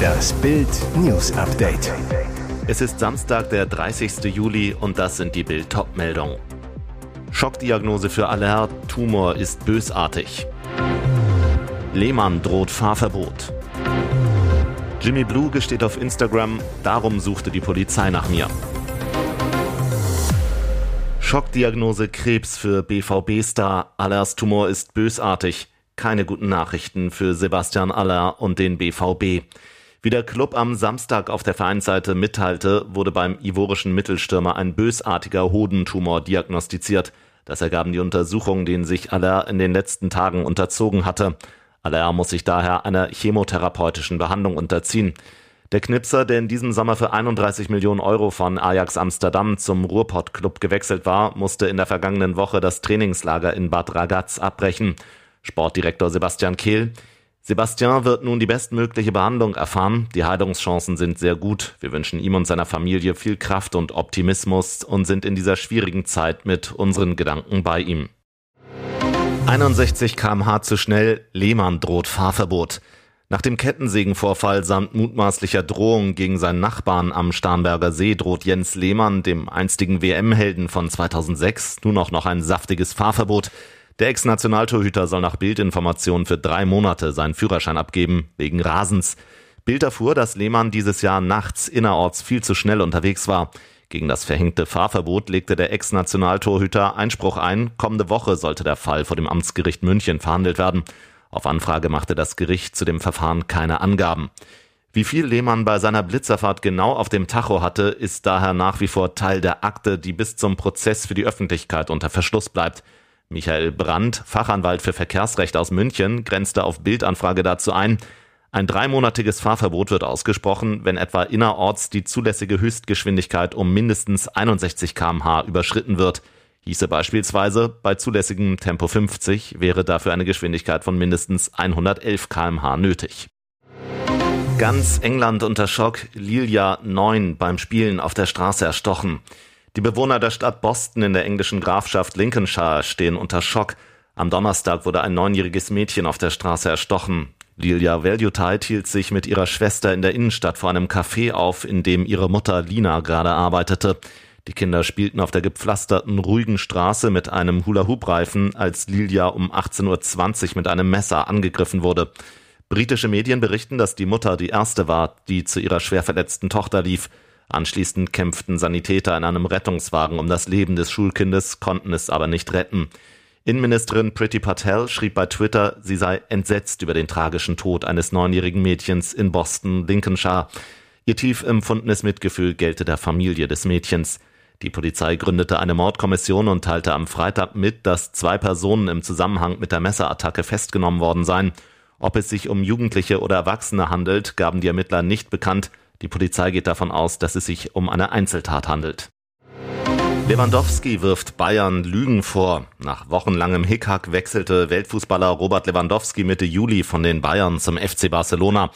Das Bild News Update. Es ist Samstag, der 30. Juli und das sind die Bild meldungen Schockdiagnose für Aller, Tumor ist bösartig. Lehmann droht Fahrverbot. Jimmy Blue gesteht auf Instagram, darum suchte die Polizei nach mir. Schockdiagnose Krebs für BVB-Star. Allers Tumor ist bösartig. Keine guten Nachrichten für Sebastian Aller und den BVB. Wie der Club am Samstag auf der Vereinsseite mitteilte, wurde beim ivorischen Mittelstürmer ein bösartiger Hodentumor diagnostiziert. Das ergaben die Untersuchungen, denen sich Aller in den letzten Tagen unterzogen hatte. Aller muss sich daher einer chemotherapeutischen Behandlung unterziehen. Der Knipser, der in diesem Sommer für 31 Millionen Euro von Ajax Amsterdam zum Ruhrpott-Club gewechselt war, musste in der vergangenen Woche das Trainingslager in Bad Ragaz abbrechen. Sportdirektor Sebastian Kehl. Sebastian wird nun die bestmögliche Behandlung erfahren. Die Heilungschancen sind sehr gut. Wir wünschen ihm und seiner Familie viel Kraft und Optimismus und sind in dieser schwierigen Zeit mit unseren Gedanken bei ihm. 61 kmh zu schnell, Lehmann droht Fahrverbot. Nach dem Kettensägenvorfall samt mutmaßlicher Drohung gegen seinen Nachbarn am Starnberger See droht Jens Lehmann, dem einstigen WM-Helden von 2006, nun auch noch ein saftiges Fahrverbot. Der Ex-Nationaltorhüter soll nach Bildinformationen für drei Monate seinen Führerschein abgeben, wegen Rasens. Bild erfuhr, dass Lehmann dieses Jahr nachts innerorts viel zu schnell unterwegs war. Gegen das verhängte Fahrverbot legte der Ex-Nationaltorhüter Einspruch ein. Kommende Woche sollte der Fall vor dem Amtsgericht München verhandelt werden. Auf Anfrage machte das Gericht zu dem Verfahren keine Angaben. Wie viel Lehmann bei seiner Blitzerfahrt genau auf dem Tacho hatte, ist daher nach wie vor Teil der Akte, die bis zum Prozess für die Öffentlichkeit unter Verschluss bleibt. Michael Brandt, Fachanwalt für Verkehrsrecht aus München, grenzte auf Bildanfrage dazu ein, ein dreimonatiges Fahrverbot wird ausgesprochen, wenn etwa innerorts die zulässige Höchstgeschwindigkeit um mindestens 61 kmh überschritten wird. Hieße beispielsweise, bei zulässigem Tempo 50 wäre dafür eine Geschwindigkeit von mindestens 111 kmh nötig. Ganz England unter Schock, Lilia 9 beim Spielen auf der Straße erstochen. Die Bewohner der Stadt Boston in der englischen Grafschaft Lincolnshire stehen unter Schock. Am Donnerstag wurde ein neunjähriges Mädchen auf der Straße erstochen. Lilia Valuetide hielt sich mit ihrer Schwester in der Innenstadt vor einem Café auf, in dem ihre Mutter Lina gerade arbeitete. Die Kinder spielten auf der gepflasterten, ruhigen Straße mit einem Hula-Hoop-Reifen, als Lilia um 18.20 Uhr mit einem Messer angegriffen wurde. Britische Medien berichten, dass die Mutter die erste war, die zu ihrer schwer verletzten Tochter lief. Anschließend kämpften Sanitäter in einem Rettungswagen um das Leben des Schulkindes, konnten es aber nicht retten. Innenministerin Priti Patel schrieb bei Twitter, sie sei entsetzt über den tragischen Tod eines neunjährigen Mädchens in Boston, Lincolnshire. Ihr tief empfundenes Mitgefühl gelte der Familie des Mädchens. Die Polizei gründete eine Mordkommission und teilte am Freitag mit, dass zwei Personen im Zusammenhang mit der Messerattacke festgenommen worden seien. Ob es sich um Jugendliche oder Erwachsene handelt, gaben die Ermittler nicht bekannt. Die Polizei geht davon aus, dass es sich um eine Einzeltat handelt. Lewandowski wirft Bayern Lügen vor. Nach wochenlangem Hickhack wechselte Weltfußballer Robert Lewandowski Mitte Juli von den Bayern zum FC Barcelona.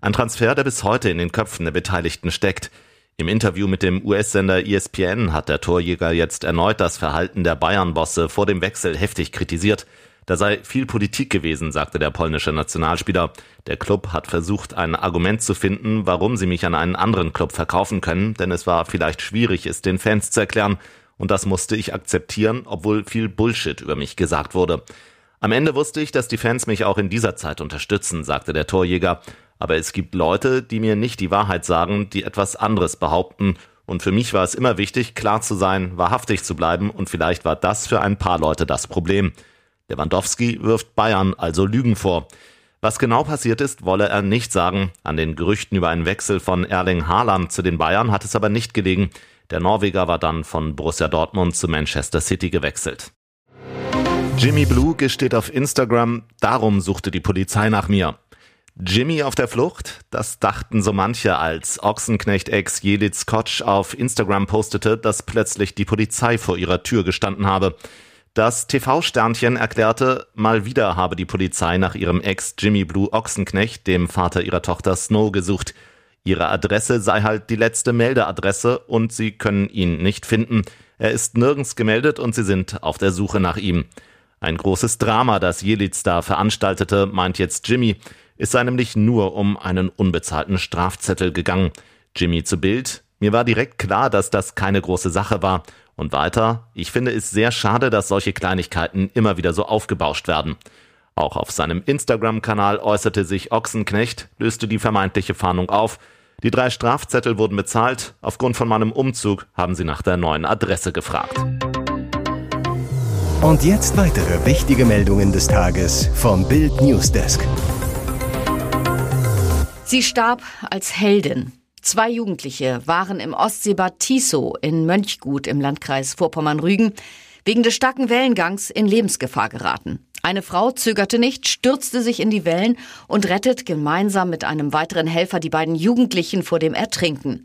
Ein Transfer, der bis heute in den Köpfen der Beteiligten steckt. Im Interview mit dem US-Sender ESPN hat der Torjäger jetzt erneut das Verhalten der Bayern-Bosse vor dem Wechsel heftig kritisiert. Da sei viel Politik gewesen, sagte der polnische Nationalspieler. Der Club hat versucht, ein Argument zu finden, warum sie mich an einen anderen Club verkaufen können, denn es war vielleicht schwierig, es den Fans zu erklären, und das musste ich akzeptieren, obwohl viel Bullshit über mich gesagt wurde. Am Ende wusste ich, dass die Fans mich auch in dieser Zeit unterstützen, sagte der Torjäger. Aber es gibt Leute, die mir nicht die Wahrheit sagen, die etwas anderes behaupten. Und für mich war es immer wichtig, klar zu sein, wahrhaftig zu bleiben, und vielleicht war das für ein paar Leute das Problem. Lewandowski wirft Bayern also Lügen vor. Was genau passiert ist, wolle er nicht sagen. An den Gerüchten über einen Wechsel von Erling Haaland zu den Bayern hat es aber nicht gelegen. Der Norweger war dann von Borussia Dortmund zu Manchester City gewechselt. Jimmy Blue gesteht auf Instagram, darum suchte die Polizei nach mir. Jimmy auf der Flucht? Das dachten so manche, als Ochsenknecht-Ex Jelitz Kotsch auf Instagram postete, dass plötzlich die Polizei vor ihrer Tür gestanden habe. Das TV-Sternchen erklärte, mal wieder habe die Polizei nach ihrem Ex Jimmy Blue Ochsenknecht, dem Vater ihrer Tochter Snow, gesucht. Ihre Adresse sei halt die letzte Meldeadresse und sie können ihn nicht finden. Er ist nirgends gemeldet und sie sind auf der Suche nach ihm. Ein großes Drama, das Jelitz da veranstaltete, meint jetzt Jimmy. Es sei nämlich nur um einen unbezahlten Strafzettel gegangen. Jimmy zu Bild. Mir war direkt klar, dass das keine große Sache war. Und weiter, ich finde es sehr schade, dass solche Kleinigkeiten immer wieder so aufgebauscht werden. Auch auf seinem Instagram-Kanal äußerte sich Ochsenknecht, löste die vermeintliche Fahndung auf. Die drei Strafzettel wurden bezahlt. Aufgrund von meinem Umzug haben sie nach der neuen Adresse gefragt. Und jetzt weitere wichtige Meldungen des Tages vom Bild Newsdesk. Sie starb als Heldin. Zwei Jugendliche waren im Ostseebad Tiso in Mönchgut im Landkreis Vorpommern-Rügen wegen des starken Wellengangs in Lebensgefahr geraten. Eine Frau zögerte nicht, stürzte sich in die Wellen und rettet gemeinsam mit einem weiteren Helfer die beiden Jugendlichen vor dem Ertrinken.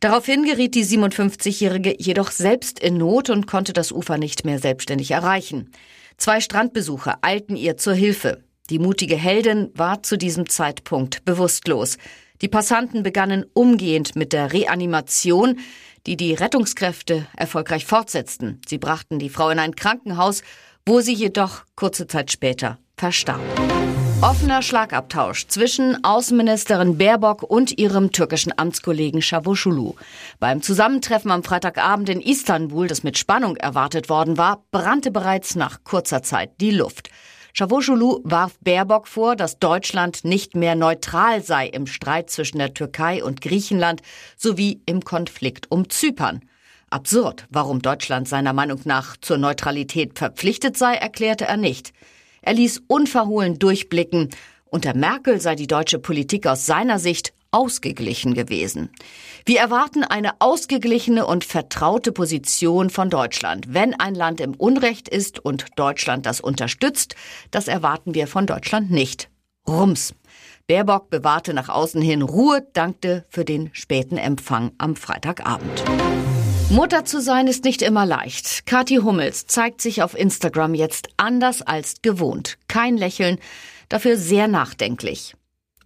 Daraufhin geriet die 57-Jährige jedoch selbst in Not und konnte das Ufer nicht mehr selbstständig erreichen. Zwei Strandbesucher eilten ihr zur Hilfe. Die mutige Heldin war zu diesem Zeitpunkt bewusstlos. Die Passanten begannen umgehend mit der Reanimation, die die Rettungskräfte erfolgreich fortsetzten. Sie brachten die Frau in ein Krankenhaus, wo sie jedoch kurze Zeit später verstarb. Offener Schlagabtausch zwischen Außenministerin Baerbock und ihrem türkischen Amtskollegen Çavuşoğlu. Beim Zusammentreffen am Freitagabend in Istanbul, das mit Spannung erwartet worden war, brannte bereits nach kurzer Zeit die Luft. Çavuşoğlu warf Baerbock vor, dass Deutschland nicht mehr neutral sei im Streit zwischen der Türkei und Griechenland sowie im Konflikt um Zypern. Absurd, warum Deutschland seiner Meinung nach zur Neutralität verpflichtet sei, erklärte er nicht. Er ließ unverhohlen durchblicken, unter Merkel sei die deutsche Politik aus seiner Sicht ausgeglichen gewesen. Wir erwarten eine ausgeglichene und vertraute Position von Deutschland. Wenn ein Land im Unrecht ist und Deutschland das unterstützt, das erwarten wir von Deutschland nicht. Rums. Baerbock bewahrte nach außen hin Ruhe, dankte für den späten Empfang am Freitagabend. Mutter zu sein ist nicht immer leicht. Kathi Hummels zeigt sich auf Instagram jetzt anders als gewohnt. Kein Lächeln, dafür sehr nachdenklich.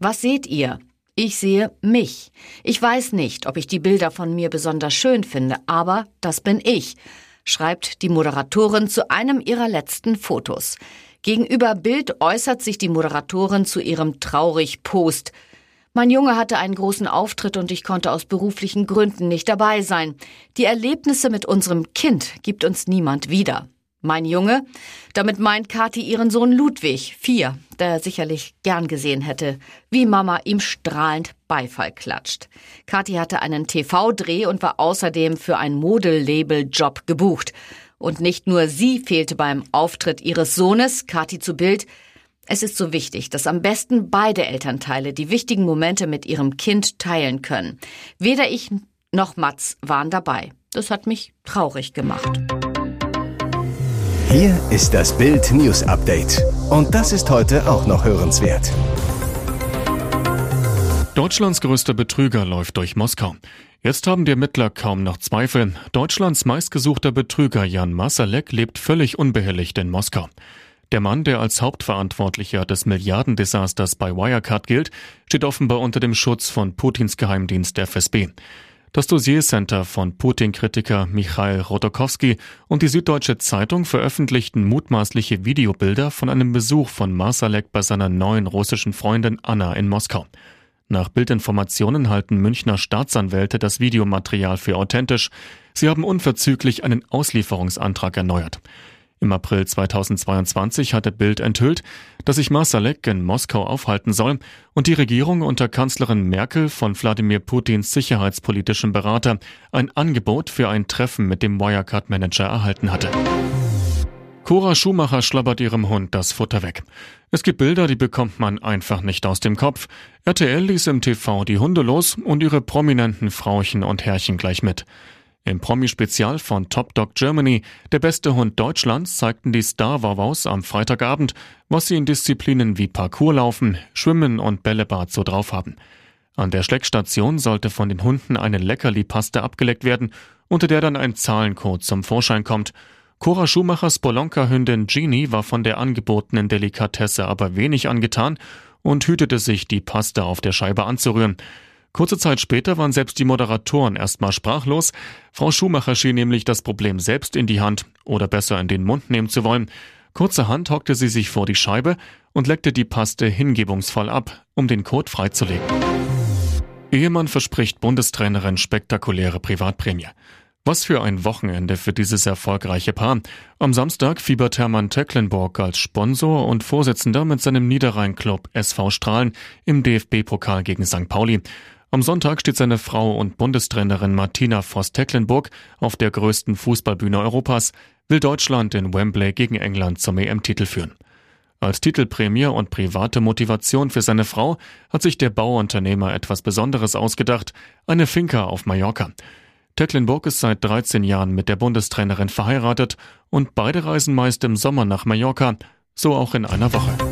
Was seht ihr? Ich sehe mich. Ich weiß nicht, ob ich die Bilder von mir besonders schön finde, aber das bin ich, schreibt die Moderatorin zu einem ihrer letzten Fotos. Gegenüber Bild äußert sich die Moderatorin zu ihrem traurig Post. Mein Junge hatte einen großen Auftritt und ich konnte aus beruflichen Gründen nicht dabei sein. Die Erlebnisse mit unserem Kind gibt uns niemand wieder. Mein Junge, damit meint Kathi ihren Sohn Ludwig, vier, der sicherlich gern gesehen hätte, wie Mama ihm strahlend Beifall klatscht. Kathi hatte einen TV-Dreh und war außerdem für ein Modelabel-Job gebucht. Und nicht nur sie fehlte beim Auftritt ihres Sohnes, Kathi zu Bild, es ist so wichtig, dass am besten beide Elternteile die wichtigen Momente mit ihrem Kind teilen können. Weder ich noch Mats waren dabei. Das hat mich traurig gemacht. Hier ist das Bild News Update. Und das ist heute auch noch hörenswert. Deutschlands größter Betrüger läuft durch Moskau. Jetzt haben die Ermittler kaum noch Zweifel. Deutschlands meistgesuchter Betrüger Jan Masalek lebt völlig unbehelligt in Moskau. Der Mann, der als Hauptverantwortlicher des Milliardendesasters bei Wirecard gilt, steht offenbar unter dem Schutz von Putins Geheimdienst FSB. Das Dossiercenter von Putin-Kritiker Michail Rodokowski und die Süddeutsche Zeitung veröffentlichten mutmaßliche Videobilder von einem Besuch von Marsalek bei seiner neuen russischen Freundin Anna in Moskau. Nach Bildinformationen halten Münchner Staatsanwälte das Videomaterial für authentisch. Sie haben unverzüglich einen Auslieferungsantrag erneuert. Im April 2022 hatte Bild enthüllt, dass sich Marsalek in Moskau aufhalten soll und die Regierung unter Kanzlerin Merkel von Wladimir Putins sicherheitspolitischem Berater ein Angebot für ein Treffen mit dem Wirecard-Manager erhalten hatte. Cora Schumacher schlabbert ihrem Hund das Futter weg. Es gibt Bilder, die bekommt man einfach nicht aus dem Kopf. RTL ließ im TV die Hunde los und ihre prominenten Frauchen und Herrchen gleich mit. Im Promi-Spezial von Top Dog Germany, der beste Hund Deutschlands, zeigten die Star-Wawaus am Freitagabend, was sie in Disziplinen wie Parkourlaufen, Schwimmen und Bällebad so drauf haben. An der Schleckstation sollte von den Hunden eine Leckerli-Paste abgeleckt werden, unter der dann ein Zahlencode zum Vorschein kommt. Cora Schumachers Bolonka-Hündin Genie war von der angebotenen Delikatesse aber wenig angetan und hütete sich, die Paste auf der Scheibe anzurühren. Kurze Zeit später waren selbst die Moderatoren erstmal sprachlos. Frau Schumacher schien nämlich das Problem selbst in die Hand oder besser in den Mund nehmen zu wollen. Kurzerhand hockte sie sich vor die Scheibe und leckte die Paste hingebungsvoll ab, um den Code freizulegen. Ehemann verspricht Bundestrainerin spektakuläre Privatprämie. Was für ein Wochenende für dieses erfolgreiche Paar. Am Samstag fiebert Hermann Tecklenburg als Sponsor und Vorsitzender mit seinem Niederrhein-Club SV Strahlen im DFB-Pokal gegen St. Pauli. Am Sonntag steht seine Frau und Bundestrainerin Martina Voss-Tecklenburg auf der größten Fußballbühne Europas, will Deutschland in Wembley gegen England zum EM-Titel führen. Als Titelprämie und private Motivation für seine Frau hat sich der Bauunternehmer etwas Besonderes ausgedacht, eine Finca auf Mallorca. Tecklenburg ist seit 13 Jahren mit der Bundestrainerin verheiratet und beide reisen meist im Sommer nach Mallorca, so auch in einer Woche.